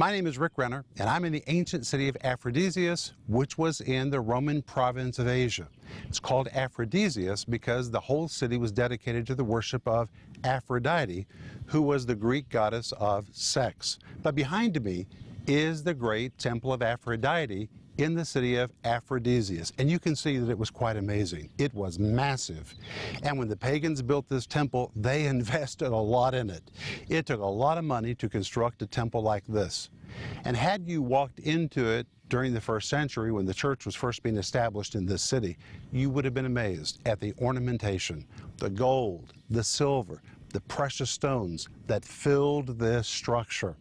My name is Rick Renner, and I'm in the ancient city of Aphrodisias, which was in the Roman province of Asia. It's called Aphrodisias because the whole city was dedicated to the worship of Aphrodite, who was the Greek goddess of sex. But behind me is the great temple of Aphrodite in the city of Aphrodisias. And you can see that it was quite amazing. It was massive. And when the pagans built this temple, they invested a lot in it. It took a lot of money to construct a temple like this. And had you walked into it during the first century when the church was first being established in this city, you would have been amazed at the ornamentation, the gold, the silver, the precious stones that filled this structure.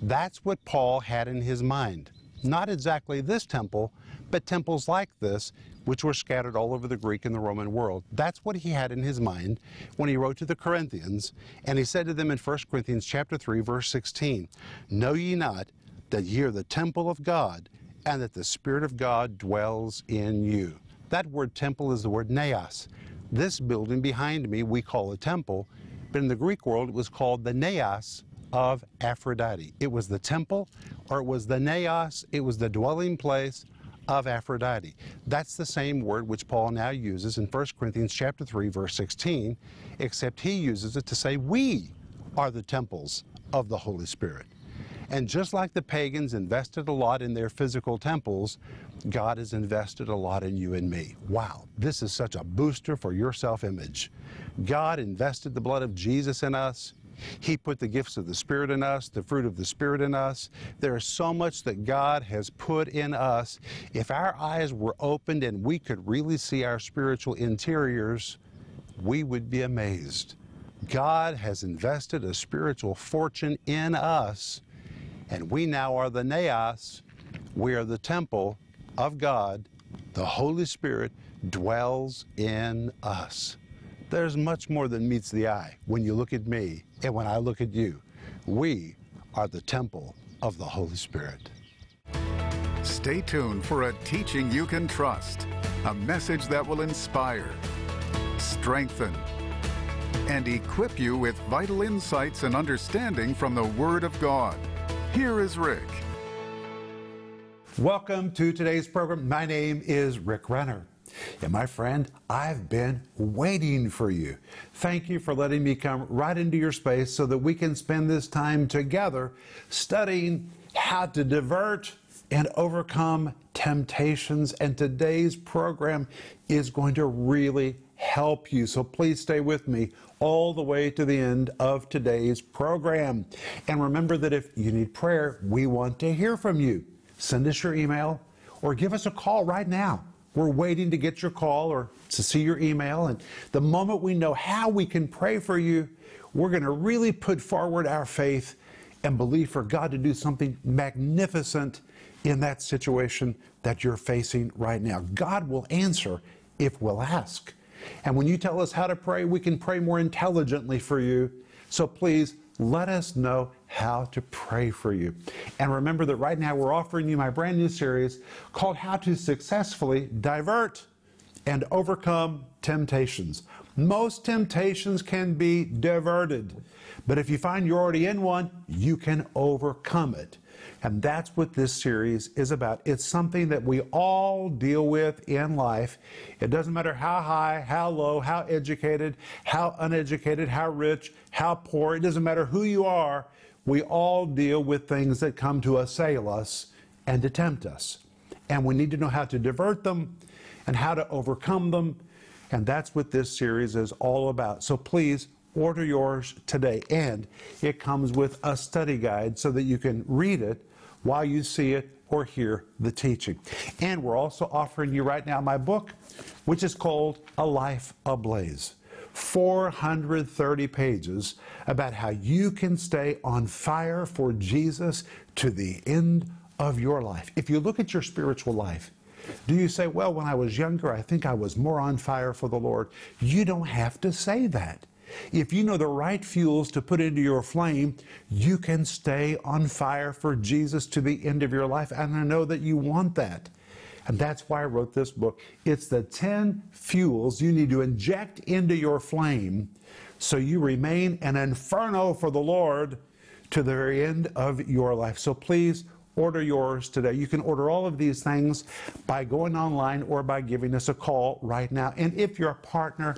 That's what Paul had in his mind. Not exactly this temple, but temples like this, which were scattered all over the Greek and the Roman world. That's what he had in his mind when he wrote to the Corinthians, and he said to them in 1 Corinthians chapter 3, verse 16, Know ye not that ye are the temple of God, and that the Spirit of God dwells in you. That word temple is the word naos. This building behind me we call a temple, but in the Greek world it was called the naos of Aphrodite. It was the temple, or it was the naos, it was the dwelling place of Aphrodite. That's the same word which Paul now uses in 1 Corinthians chapter 3 verse 16, except he uses it to say we are the temples of the Holy Spirit. And just like the pagans invested a lot in their physical temples, God has invested a lot in you and me. Wow, this is such a booster for your self-image. God invested the blood of Jesus in us. He put the gifts of the Spirit in us, the fruit of the Spirit in us. There is so much that God has put in us. If our eyes were opened and we could really see our spiritual interiors, we would be amazed. God has invested a spiritual fortune in us, and we now are the naos. We are the temple of God. The Holy Spirit dwells in us. There's much more than meets the eye when you look at me and when I look at you. We are the temple of the Holy Spirit. Stay tuned for a teaching you can trust, a message that will inspire, strengthen, and equip you with vital insights and understanding from the Word of God. Here is Rick. Welcome to today's program. My name is Rick Renner. And my friend, I've been waiting for you. Thank you for letting me come right into your space so that we can spend this time together studying how to divert and overcome temptations. And today's program is going to really help you. So please stay with me all the way to the end of today's program. And remember that if you need prayer, we want to hear from you. Send us your email or give us a call right now. We're waiting to get your call or to see your email. And the moment we know how we can pray for you, we're going to really put forward our faith and believe for God to do something magnificent in that situation that you're facing right now. God will answer if we'll ask. And when you tell us how to pray, we can pray more intelligently for you. So please let us know how to pray for you. And remember that right now we're offering you my brand new series called How to Successfully Divert and Overcome Temptations. Most temptations can be diverted, but if you find you're already in one, you can overcome it. And that's what this series is about. It's something that we all deal with in life. It doesn't matter how high, how low, how educated, how uneducated, how rich, how poor. It doesn't matter who you are. We all deal with things that come to assail us and to tempt us. And we need to know how to divert them and how to overcome them. And that's what this series is all about. So please order yours today. And it comes with a study guide so that you can read it while you see it or hear the teaching. And we're also offering you right now my book, which is called A Life Ablaze. 430 pages about how you can stay on fire for Jesus to the end of your life. If you look at your spiritual life, do you say, well, when I was younger, I think I was more on fire for the Lord? You don't have to say that. If you know the right fuels to put into your flame, you can stay on fire for Jesus to the end of your life. And I know that you want that. And that's why I wrote this book. It's the 10 fuels you need to inject into your flame so you remain an inferno for the Lord to the very end of your life. So please order yours today. You can order all of these things by going online or by giving us a call right now. And if you're a partner,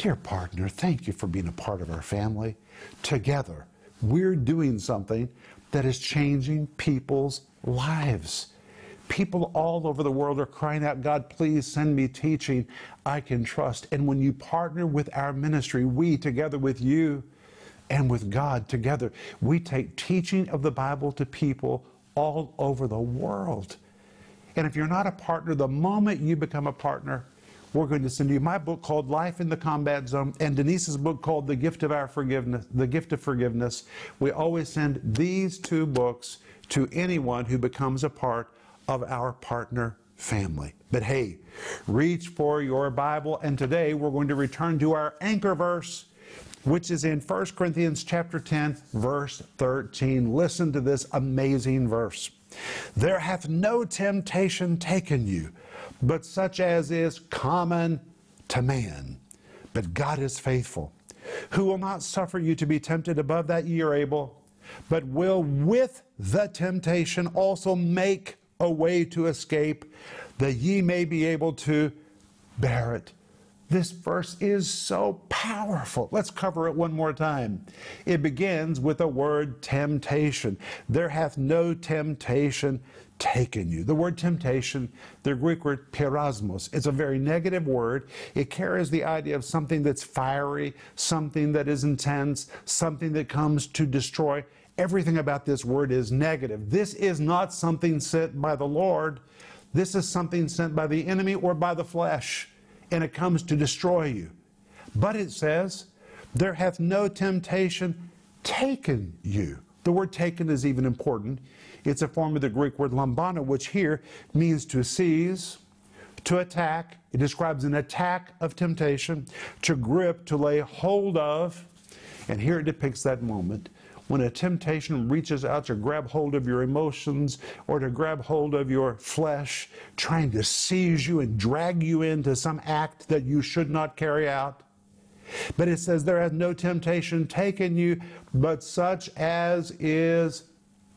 dear partner, thank you for being a part of our family. Together, we're doing something that is changing people's lives. People all over the world are crying out, God, please send me teaching I can trust. And when you partner with our ministry, we, together with you and with God together, we take teaching of the Bible to people all over the world. And if you're not a partner, the moment you become a partner, we're going to send you my book called Life in the Combat Zone and Denise's book called The Gift of Our Forgiveness, The Gift of Forgiveness. We always send these two books to anyone who becomes a part of our partner family. But hey, reach for your Bible and today we're going to return to our anchor verse which is in 1 Corinthians chapter 10 verse 13. Listen to this amazing verse. There hath no temptation taken you, but such as is common to man. But God is faithful, who will not suffer you to be tempted above that ye are able, but will with the temptation also make a way to escape, that ye may be able to bear it. This verse is so powerful. Let's cover it one more time. It begins with the word temptation. There hath no temptation taken you. The word temptation, the Greek word peirasmos, it's a very negative word. It carries the idea of something that's fiery, something that is intense, something that comes to destroy. Everything about this word is negative. This is not something sent by the Lord. This is something sent by the enemy or by the flesh and it comes to destroy you. But it says, There hath no temptation taken you. The word taken is even important. It's a form of the Greek word lambano, which here means to seize, to attack. It describes an attack of temptation, to grip, to lay hold of. And here it depicts that moment when a temptation reaches out to grab hold of your emotions or to grab hold of your flesh, trying to seize you and drag you into some act that you should not carry out. But it says, There has no temptation taken you, but such as is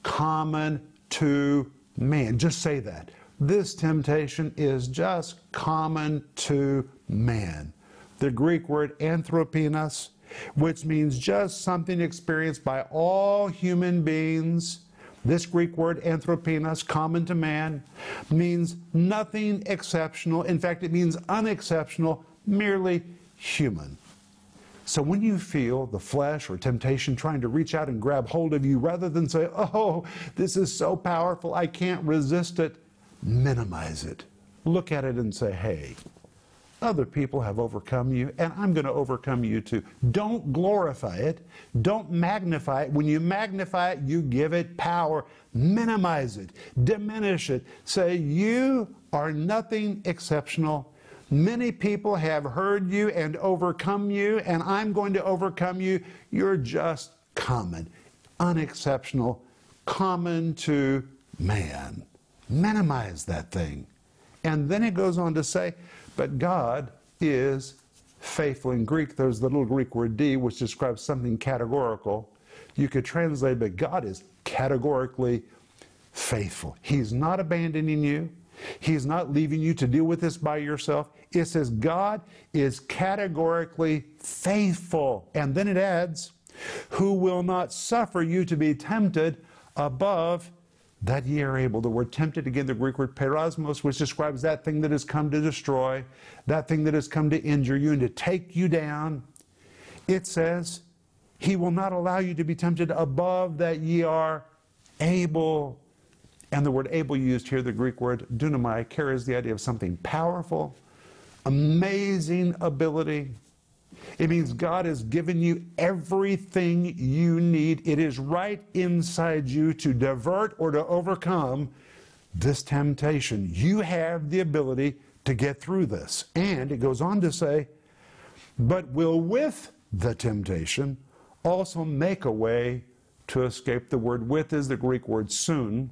common to man. Just say that. This temptation is just common to man. The Greek word anthropinos which means just something experienced by all human beings. This Greek word anthropinos, common to man, means nothing exceptional. In fact, it means unexceptional, merely human. So when you feel the flesh or temptation trying to reach out and grab hold of you, rather than say, oh, this is so powerful, I can't resist it, minimize it. Look at it and say, hey, other people have overcome you, and I'm going to overcome you too. Don't glorify it. Don't magnify it. When you magnify it, you give it power. Minimize it. Diminish it. Say, You are nothing exceptional. Many people have heard you and overcome you, and I'm going to overcome you. You're just common, unexceptional, common to man. Minimize that thing. And then it goes on to say, but God is faithful. In Greek, there's the little Greek word di, which describes something categorical. You could translate, but God is categorically faithful. He's not abandoning you. He's not leaving you to deal with this by yourself. It says God is categorically faithful. And then it adds, who will not suffer you to be tempted above that ye are able. The word tempted, again, the Greek word peirasmos, which describes that thing that has come to destroy, that thing that has come to injure you and to take you down. It says, He will not allow you to be tempted above that ye are able. And the word able used here, the Greek word dunamai, carries the idea of something powerful, amazing ability, it means God has given you everything you need. It is right inside you to divert or to overcome this temptation. You have the ability to get through this. And it goes on to say, but will with the temptation also make a way to escape. The word with is the Greek word soon.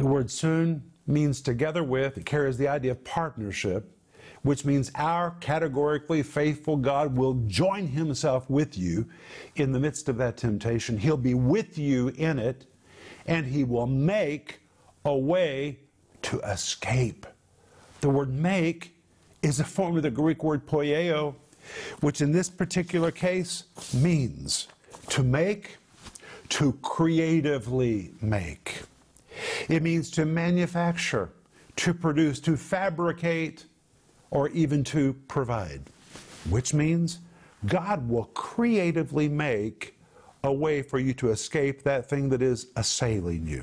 The word soon means together with, it carries the idea of partnership which means our categorically faithful God will join himself with you in the midst of that temptation. He'll be with you in it, and he will make a way to escape. The word make is a form of the Greek word poieo, which in this particular case means to make, to creatively make. It means to manufacture, to produce, to fabricate, or even to provide, which means God will creatively make a way for you to escape that thing that is assailing you.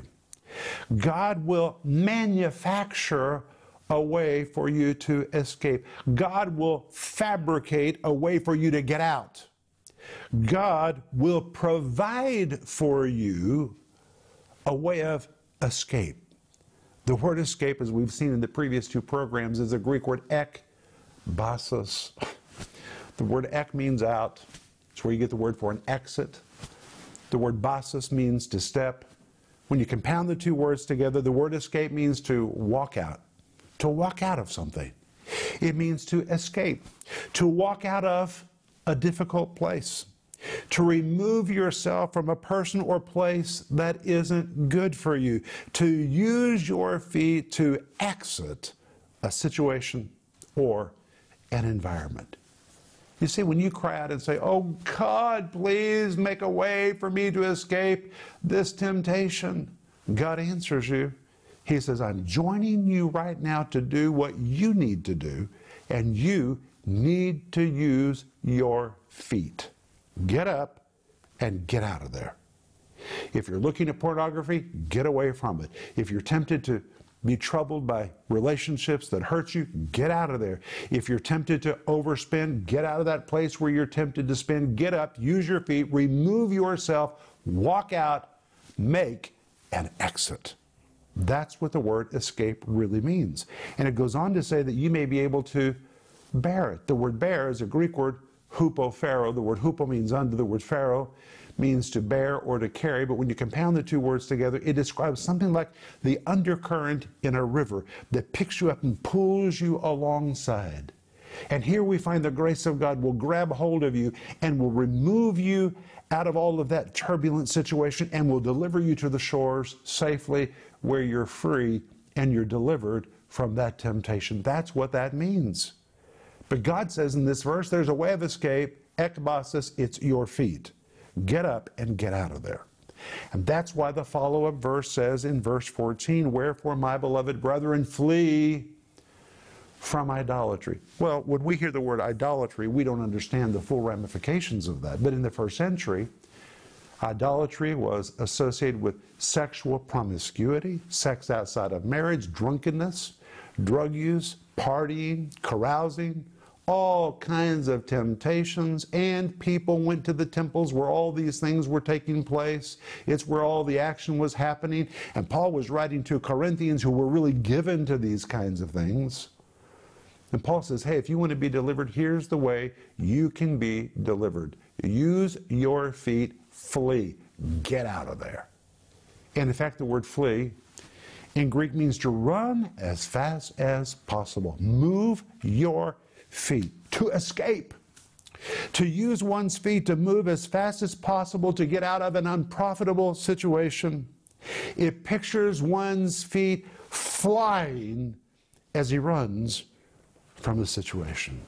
God will manufacture a way for you to escape. God will fabricate a way for you to get out. God will provide for you a way of escape. The word escape, as we've seen in the previous two programs, is a Greek word ek, basis. The word ek means out. It's where you get the word for an exit. The word basis means to step. When you compound the two words together, the word escape means to walk out, to walk out of something. It means to escape, to walk out of a difficult place, to remove yourself from a person or place that isn't good for you, to use your feet to exit a situation or an environment. You see, when you cry out and say, Oh God, please make a way for me to escape this temptation, God answers you. He says, I'm joining you right now to do what you need to do, and you need to use your feet. Get up and get out of there. If you're looking at pornography, get away from it. If you're tempted to be troubled by relationships that hurt you, get out of there. If you're tempted to overspend, get out of that place where you're tempted to spend. Get up, use your feet, remove yourself, walk out, make an exit. That's what the word escape really means. And it goes on to say that you may be able to bear it. The word bear is a Greek word, hupophero. The word hupo means under, the word phero means to bear or to carry, but when you compound the two words together, it describes something like the undercurrent in a river that picks you up and pulls you alongside. And here we find the grace of God will grab hold of you and will remove you out of all of that turbulent situation and will deliver you to the shores safely where you're free and you're delivered from that temptation. That's what that means. But God says in this verse, there's a way of escape, ekbasis, it's your feet. Get up and get out of there. And that's why the follow up verse says in verse 14, Wherefore, my beloved brethren, flee from idolatry. Well, when we hear the word idolatry, we don't understand the full ramifications of that. But in the first century, idolatry was associated with sexual promiscuity, sex outside of marriage, drunkenness, drug use, partying, carousing, all kinds of temptations, and people went to the temples where all these things were taking place. It's where all the action was happening. And Paul was writing to Corinthians who were really given to these kinds of things. And Paul says, hey, if you want to be delivered, here's the way you can be delivered. Use your feet, flee, get out of there. And in fact, the word flee in Greek means to run as fast as possible. Move your feet, to escape, to use one's feet to move as fast as possible to get out of an unprofitable situation. It pictures one's feet flying as he runs from the situation.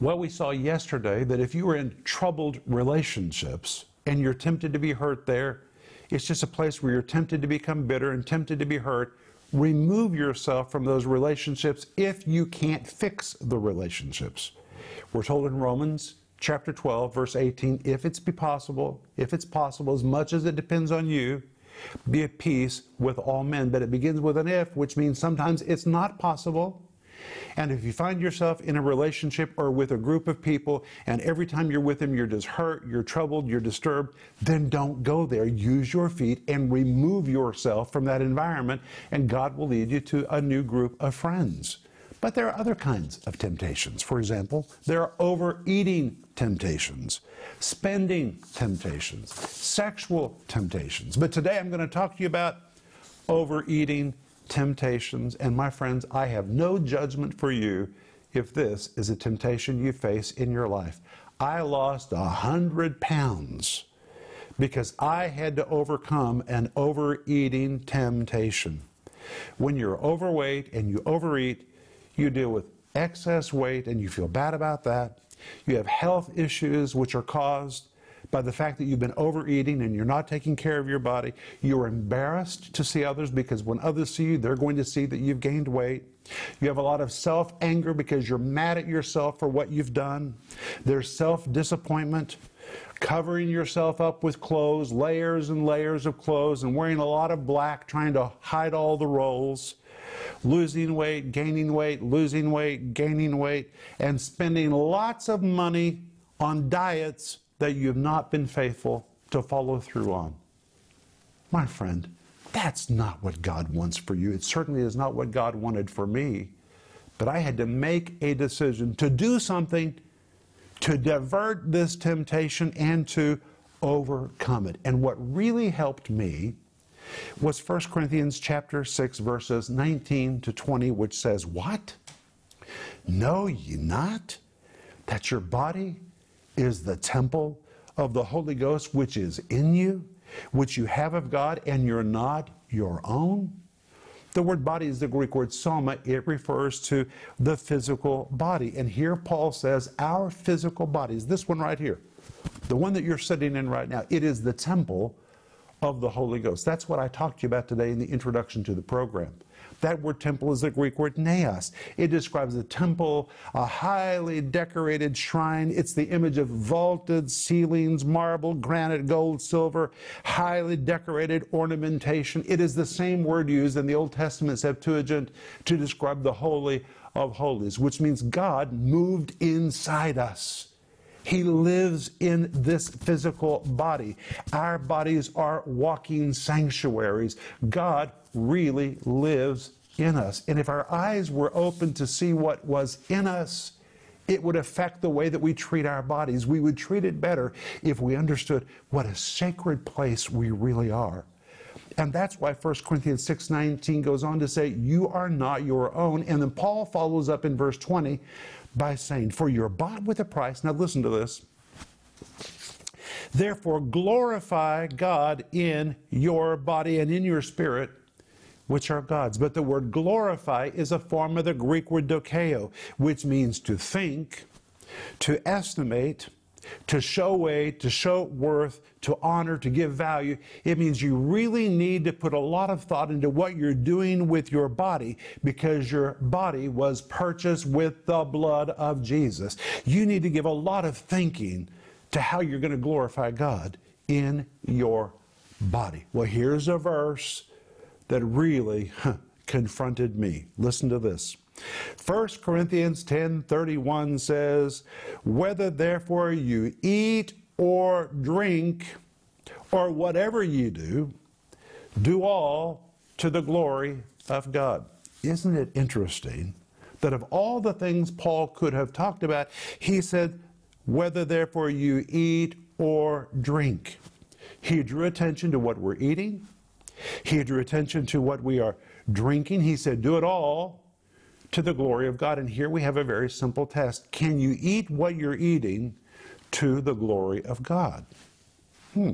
Well, we saw yesterday that if you are in troubled relationships and you're tempted to be hurt there, it's just a place where you're tempted to become bitter and tempted to be hurt remove yourself from those relationships if you can't fix the relationships. We're told in Romans chapter 12, verse 18, if it's be possible, if it's possible, as much as it depends on you, be at peace with all men. But it begins with an if, which means sometimes it's not possible. And if you find yourself in a relationship or with a group of people, and every time you're with them, you're just hurt, you're troubled, you're disturbed, then don't go there. Use your feet and remove yourself from that environment, and God will lead you to a new group of friends. But there are other kinds of temptations. For example, there are overeating temptations, spending temptations, sexual temptations. But today I'm going to talk to you about overeating temptations. And my friends, I have no judgment for you if this is a temptation you face in your life. I lost a hundred pounds because I had to overcome an overeating temptation. When you're overweight and you overeat, you deal with excess weight and you feel bad about that. You have health issues which are caused by the fact that you've been overeating and you're not taking care of your body. You're embarrassed to see others because when others see you, they're going to see that you've gained weight. You have a lot of self anger because you're mad at yourself for what you've done. There's self disappointment, covering yourself up with clothes, layers and layers of clothes, and wearing a lot of black, trying to hide all the rolls. Losing weight, gaining weight, losing weight, gaining weight, and spending lots of money on diets that you've not been faithful to follow through on. My friend, that's not what God wants for you. It certainly is not what God wanted for me. But I had to make a decision to do something to divert this temptation and to overcome it. And what really helped me was 1 Corinthians chapter 6 verses 19 to 20 which says, "What? Know ye not that your body is the temple of the Holy Ghost which is in you, which you have of God, and you're not your own? The word body is the Greek word soma. It refers to the physical body. And here Paul says, our physical bodies, this one right here, the one that you're sitting in right now, it is the temple of the Holy Ghost. That's what I talked to you about today in the introduction to the program. That word temple is the Greek word naos. It describes a temple, a highly decorated shrine. It's the image of vaulted ceilings, marble, granite, gold, silver, highly decorated ornamentation. It is the same word used in the Old Testament Septuagint to describe the Holy of Holies, which means God moved inside us. He lives in this physical body. Our bodies are walking sanctuaries. God really lives in us. And if our eyes were open to see what was in us, it would affect the way that we treat our bodies. We would treat it better if we understood what a sacred place we really are. And that's why 1 Corinthians 6:19 goes on to say, "You are not your own." And then Paul follows up in verse 20 by saying, For you're bought with a price. Now listen to this. Therefore, glorify God in your body and in your spirit, which are God's. But the word glorify is a form of the Greek word dokeo, which means to think, to estimate, to show weight, to show worth, to honor, to give value. It means you really need to put a lot of thought into what you're doing with your body because your body was purchased with the blood of Jesus. You need to give a lot of thinking to how you're going to glorify God in your body. Well, here's a verse that really confronted me. Listen to this. 1 Corinthians 10:31 says, "Whether therefore you eat or drink or whatever you do, do all to the glory of God." Isn't it interesting that of all the things Paul could have talked about, he said, "Whether therefore you eat or drink." He drew attention to what we're eating. He drew attention to what we are drinking. He said, "Do it all to the glory of God. And here we have a very simple test. Can you eat what you're eating to the glory of God? Hmm.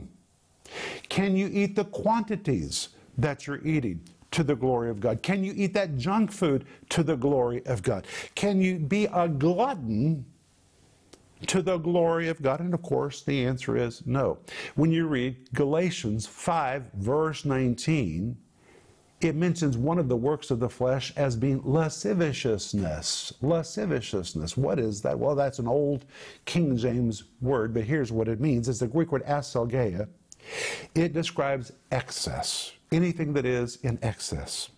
Can you eat the quantities that you're eating to the glory of God? Can you eat that junk food to the glory of God? Can you be a glutton to the glory of God? And of course, the answer is no. When you read Galatians 5, verse 19, it mentions one of the works of the flesh as being lasciviousness. Lasciviousness. What is that? Well, that's an old King James word, but here's what it means. It's the Greek word aselgeia. It describes excess, anything that is in excess.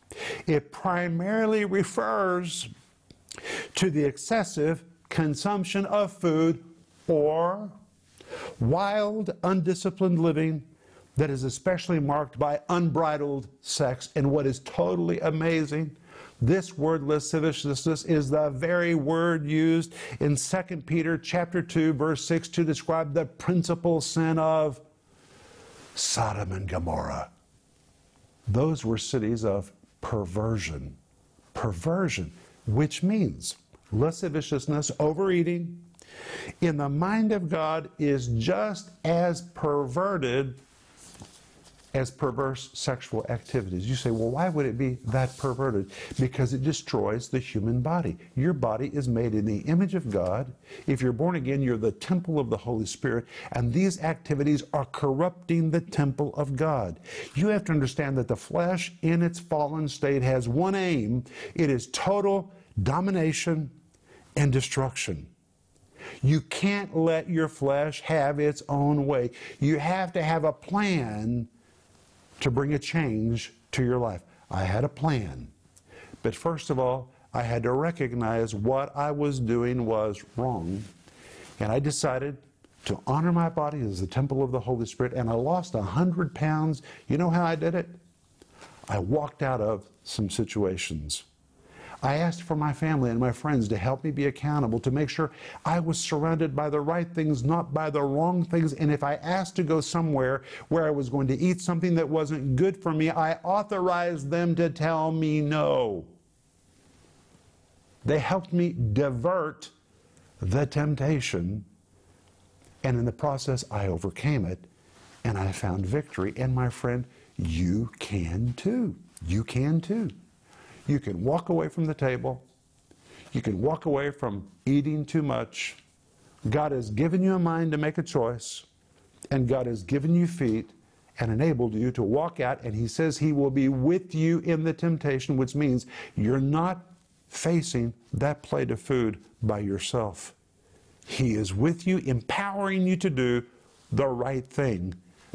It primarily refers to the excessive consumption of food or wild, undisciplined living that is especially marked by unbridled sex. And what is totally amazing, this word lasciviousness is the very word used in 2 Peter chapter 2 verse 6 to describe the principal sin of Sodom and Gomorrah. Those were cities of perversion. Perversion, which means lasciviousness, overeating, in the mind of God is just as perverted as perverse sexual activities. You say, well, why would it be that perverted? Because it destroys the human body. Your body is made in the image of God. If you're born again, you're the temple of the Holy Spirit, and these activities are corrupting the temple of God. You have to understand that the flesh, in its fallen state, has one aim it is total domination and destruction. You can't let your flesh have its own way. You have to have a plan to bring a change to your life. I had a plan. But first of all, I had to recognize what I was doing was wrong. And I decided to honor my body as the temple of the Holy Spirit. And I lost 100 pounds. You know how I did it? I walked out of some situations. I asked for my family and my friends to help me be accountable, to make sure I was surrounded by the right things, not by the wrong things. And if I asked to go somewhere where I was going to eat something that wasn't good for me, I authorized them to tell me no. They helped me divert the temptation. And in the process, I overcame it and I found victory. And my friend, you can too. You can too. You can walk away from the table. You can walk away from eating too much. God has given you a mind to make a choice, and God has given you feet and enabled you to walk out. And He says He will be with you in the temptation, which means you're not facing that plate of food by yourself. He is with you, empowering you to do the right thing.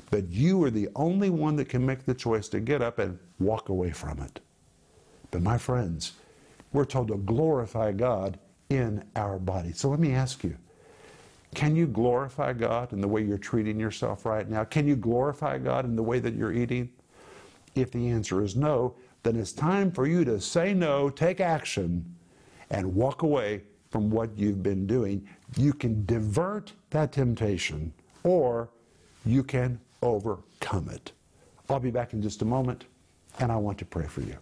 But you are the only one that can make the choice to get up and walk away from it. But my friends, we're told to glorify God in our body. So let me ask you, can you glorify God in the way you're treating yourself right now? Can you glorify God in the way that you're eating? If the answer is no, then it's time for you to say no, take action, and walk away from what you've been doing. You can divert that temptation or you can overcome it. I'll be back in just a moment, and I want to pray for you.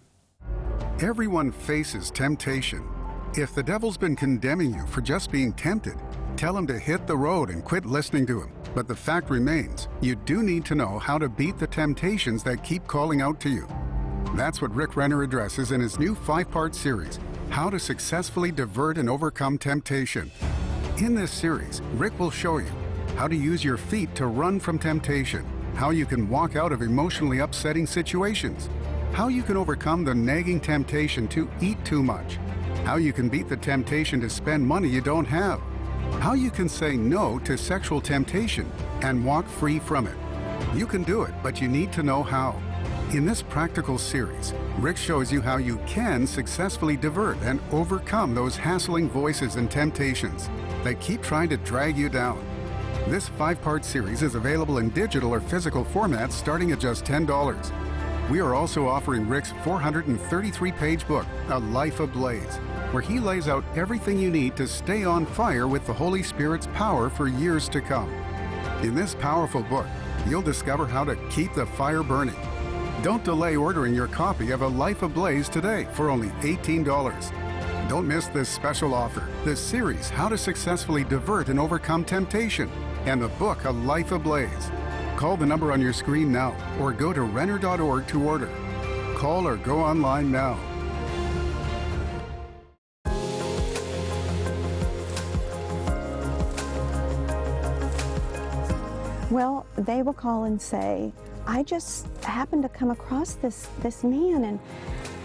Everyone faces temptation. If the devil's been condemning you for just being tempted, tell him to hit the road and quit listening to him. But the fact remains, you do need to know how to beat the temptations that keep calling out to you. That's what Rick Renner addresses in his new five part series, How to Successfully Divert and Overcome Temptation. In this series, Rick will show you how to use your feet to run from temptation, how you can walk out of emotionally upsetting situations, how you can overcome the nagging temptation to eat too much, how you can beat the temptation to spend money you don't have, how you can say no to sexual temptation and walk free from it. You can do it, but you need to know how. In this practical series, Rick shows you how you can successfully divert and overcome those hassling voices and temptations that keep trying to drag you down. This five part series is available in digital or physical formats starting at just $10. We are also offering Rick's 433 page book, A Life Ablaze, where he lays out everything you need to stay on fire with the Holy Spirit's power for years to come. In this powerful book, you'll discover how to keep the fire burning. Don't delay ordering your copy of A Life Ablaze today for only $18. Don't miss this special offer, this series, How to Successfully Divert and Overcome Temptation, and the book, A Life Ablaze. Call the number on your screen now or go to Renner.org to order. Call or go online now. Well, they will call and say, I just happened to come across this, this man and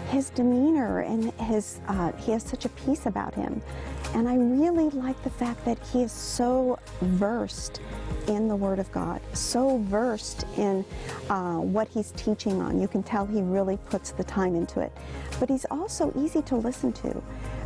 his demeanor and his, uh, he has such a peace about him. And I really like the fact that he is so versed in the Word of God, so versed in uh, what he's teaching on. You can tell he really puts the time into it. But he's also easy to listen to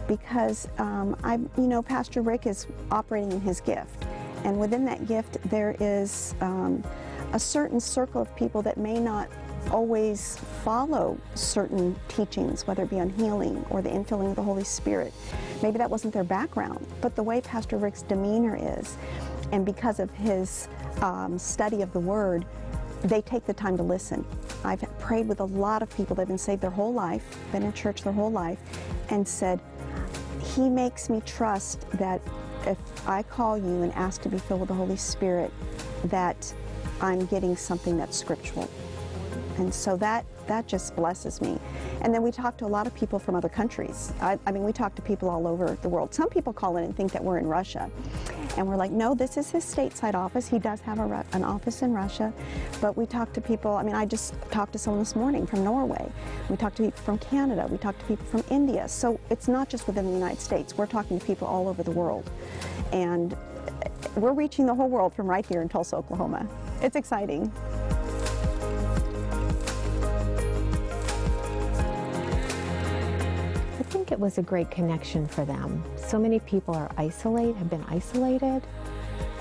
because um, I, you know, Pastor Rick is operating in his gift. And within that gift, there is um, a certain circle of people that may not always follow certain teachings, whether it be on healing or the infilling of the Holy Spirit. Maybe that wasn't their background, but the way Pastor Rick's demeanor is, and because of his um, study of the Word, they take the time to listen. I've prayed with a lot of people that have been saved their whole life, been in church their whole life, and said, He makes me trust that if I call you and ask to be filled with the Holy Spirit, that I'm getting something that's scriptural. And so that that just blesses me. And then we talk to a lot of people from other countries. I, I, mean, we talk to people all over the world. Some people call in and think that we're in Russia. And we're like, no, this is his stateside office. He does have a, an office in Russia. But we talk to people, I mean, I just talked to someone this morning from Norway. We talk to people from Canada. We talk to people from India. So it's not just within the United States. We're talking to people all over the world. And we're reaching the whole world from right here in Tulsa, Oklahoma. It's exciting. It was a great connection for them. So many people are isolated, have been isolated,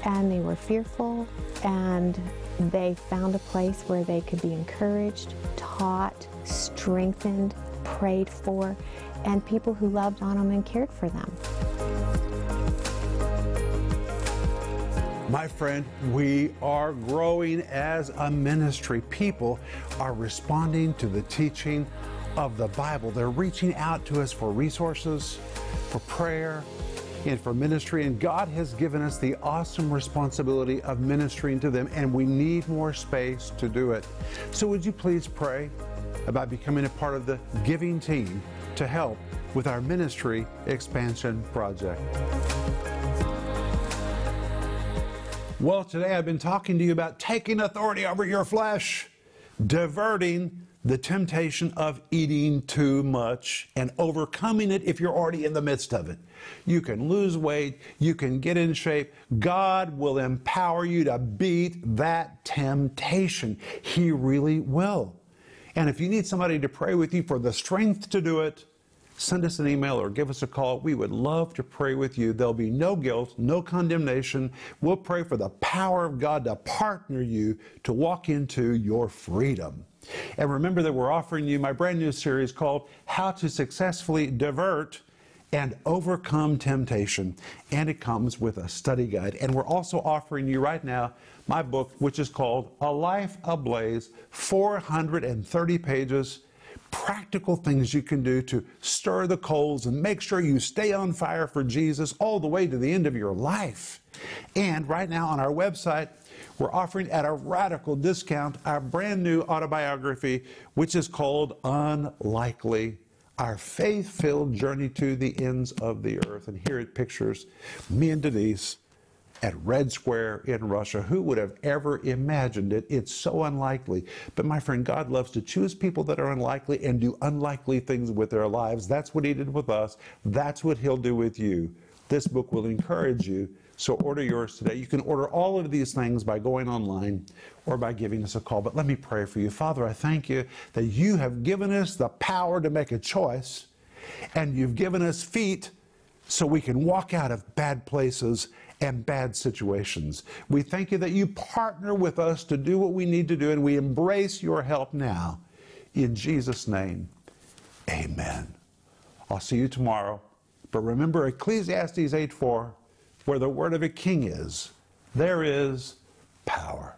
and they were fearful, and they found a place where they could be encouraged, taught, strengthened, prayed for, and people who loved on them and cared for them. My friend, we are growing as a ministry. People are responding to the teaching of the Bible. They're reaching out to us for resources, for prayer, and for ministry. And God has given us the awesome responsibility of ministering to them, and we need more space to do it. So, would you please pray about becoming a part of the giving team to help with our ministry expansion project? Well, today I've been talking to you about taking authority over your flesh, diverting the temptation of eating too much and overcoming it if you're already in the midst of it. You can lose weight, you can get in shape. God will empower you to beat that temptation. He really will. And if you need somebody to pray with you for the strength to do it, send us an email or give us a call. We would love to pray with you. There'll be no guilt, no condemnation. We'll pray for the power of God to partner you to walk into your freedom. And remember that we're offering you my brand new series called How to Successfully Divert and Overcome Temptation. And it comes with a study guide. And we're also offering you right now my book, which is called A Life Ablaze 430 pages practical things you can do to stir the coals and make sure you stay on fire for Jesus all the way to the end of your life. And right now on our website, we're offering at a radical discount our brand new autobiography, which is called Unlikely Our Faith Filled Journey to the Ends of the Earth. And here it pictures me and Denise at Red Square in Russia. Who would have ever imagined it? It's so unlikely. But my friend, God loves to choose people that are unlikely and do unlikely things with their lives. That's what He did with us. That's what He'll do with you. This book will encourage you so order yours today. You can order all of these things by going online or by giving us a call. But let me pray for you. Father, I thank you that you have given us the power to make a choice and you've given us feet so we can walk out of bad places and bad situations. We thank you that you partner with us to do what we need to do and we embrace your help now. In Jesus' name, amen. I'll see you tomorrow. But remember Ecclesiastes 8 4 where the word of a king is, there is power.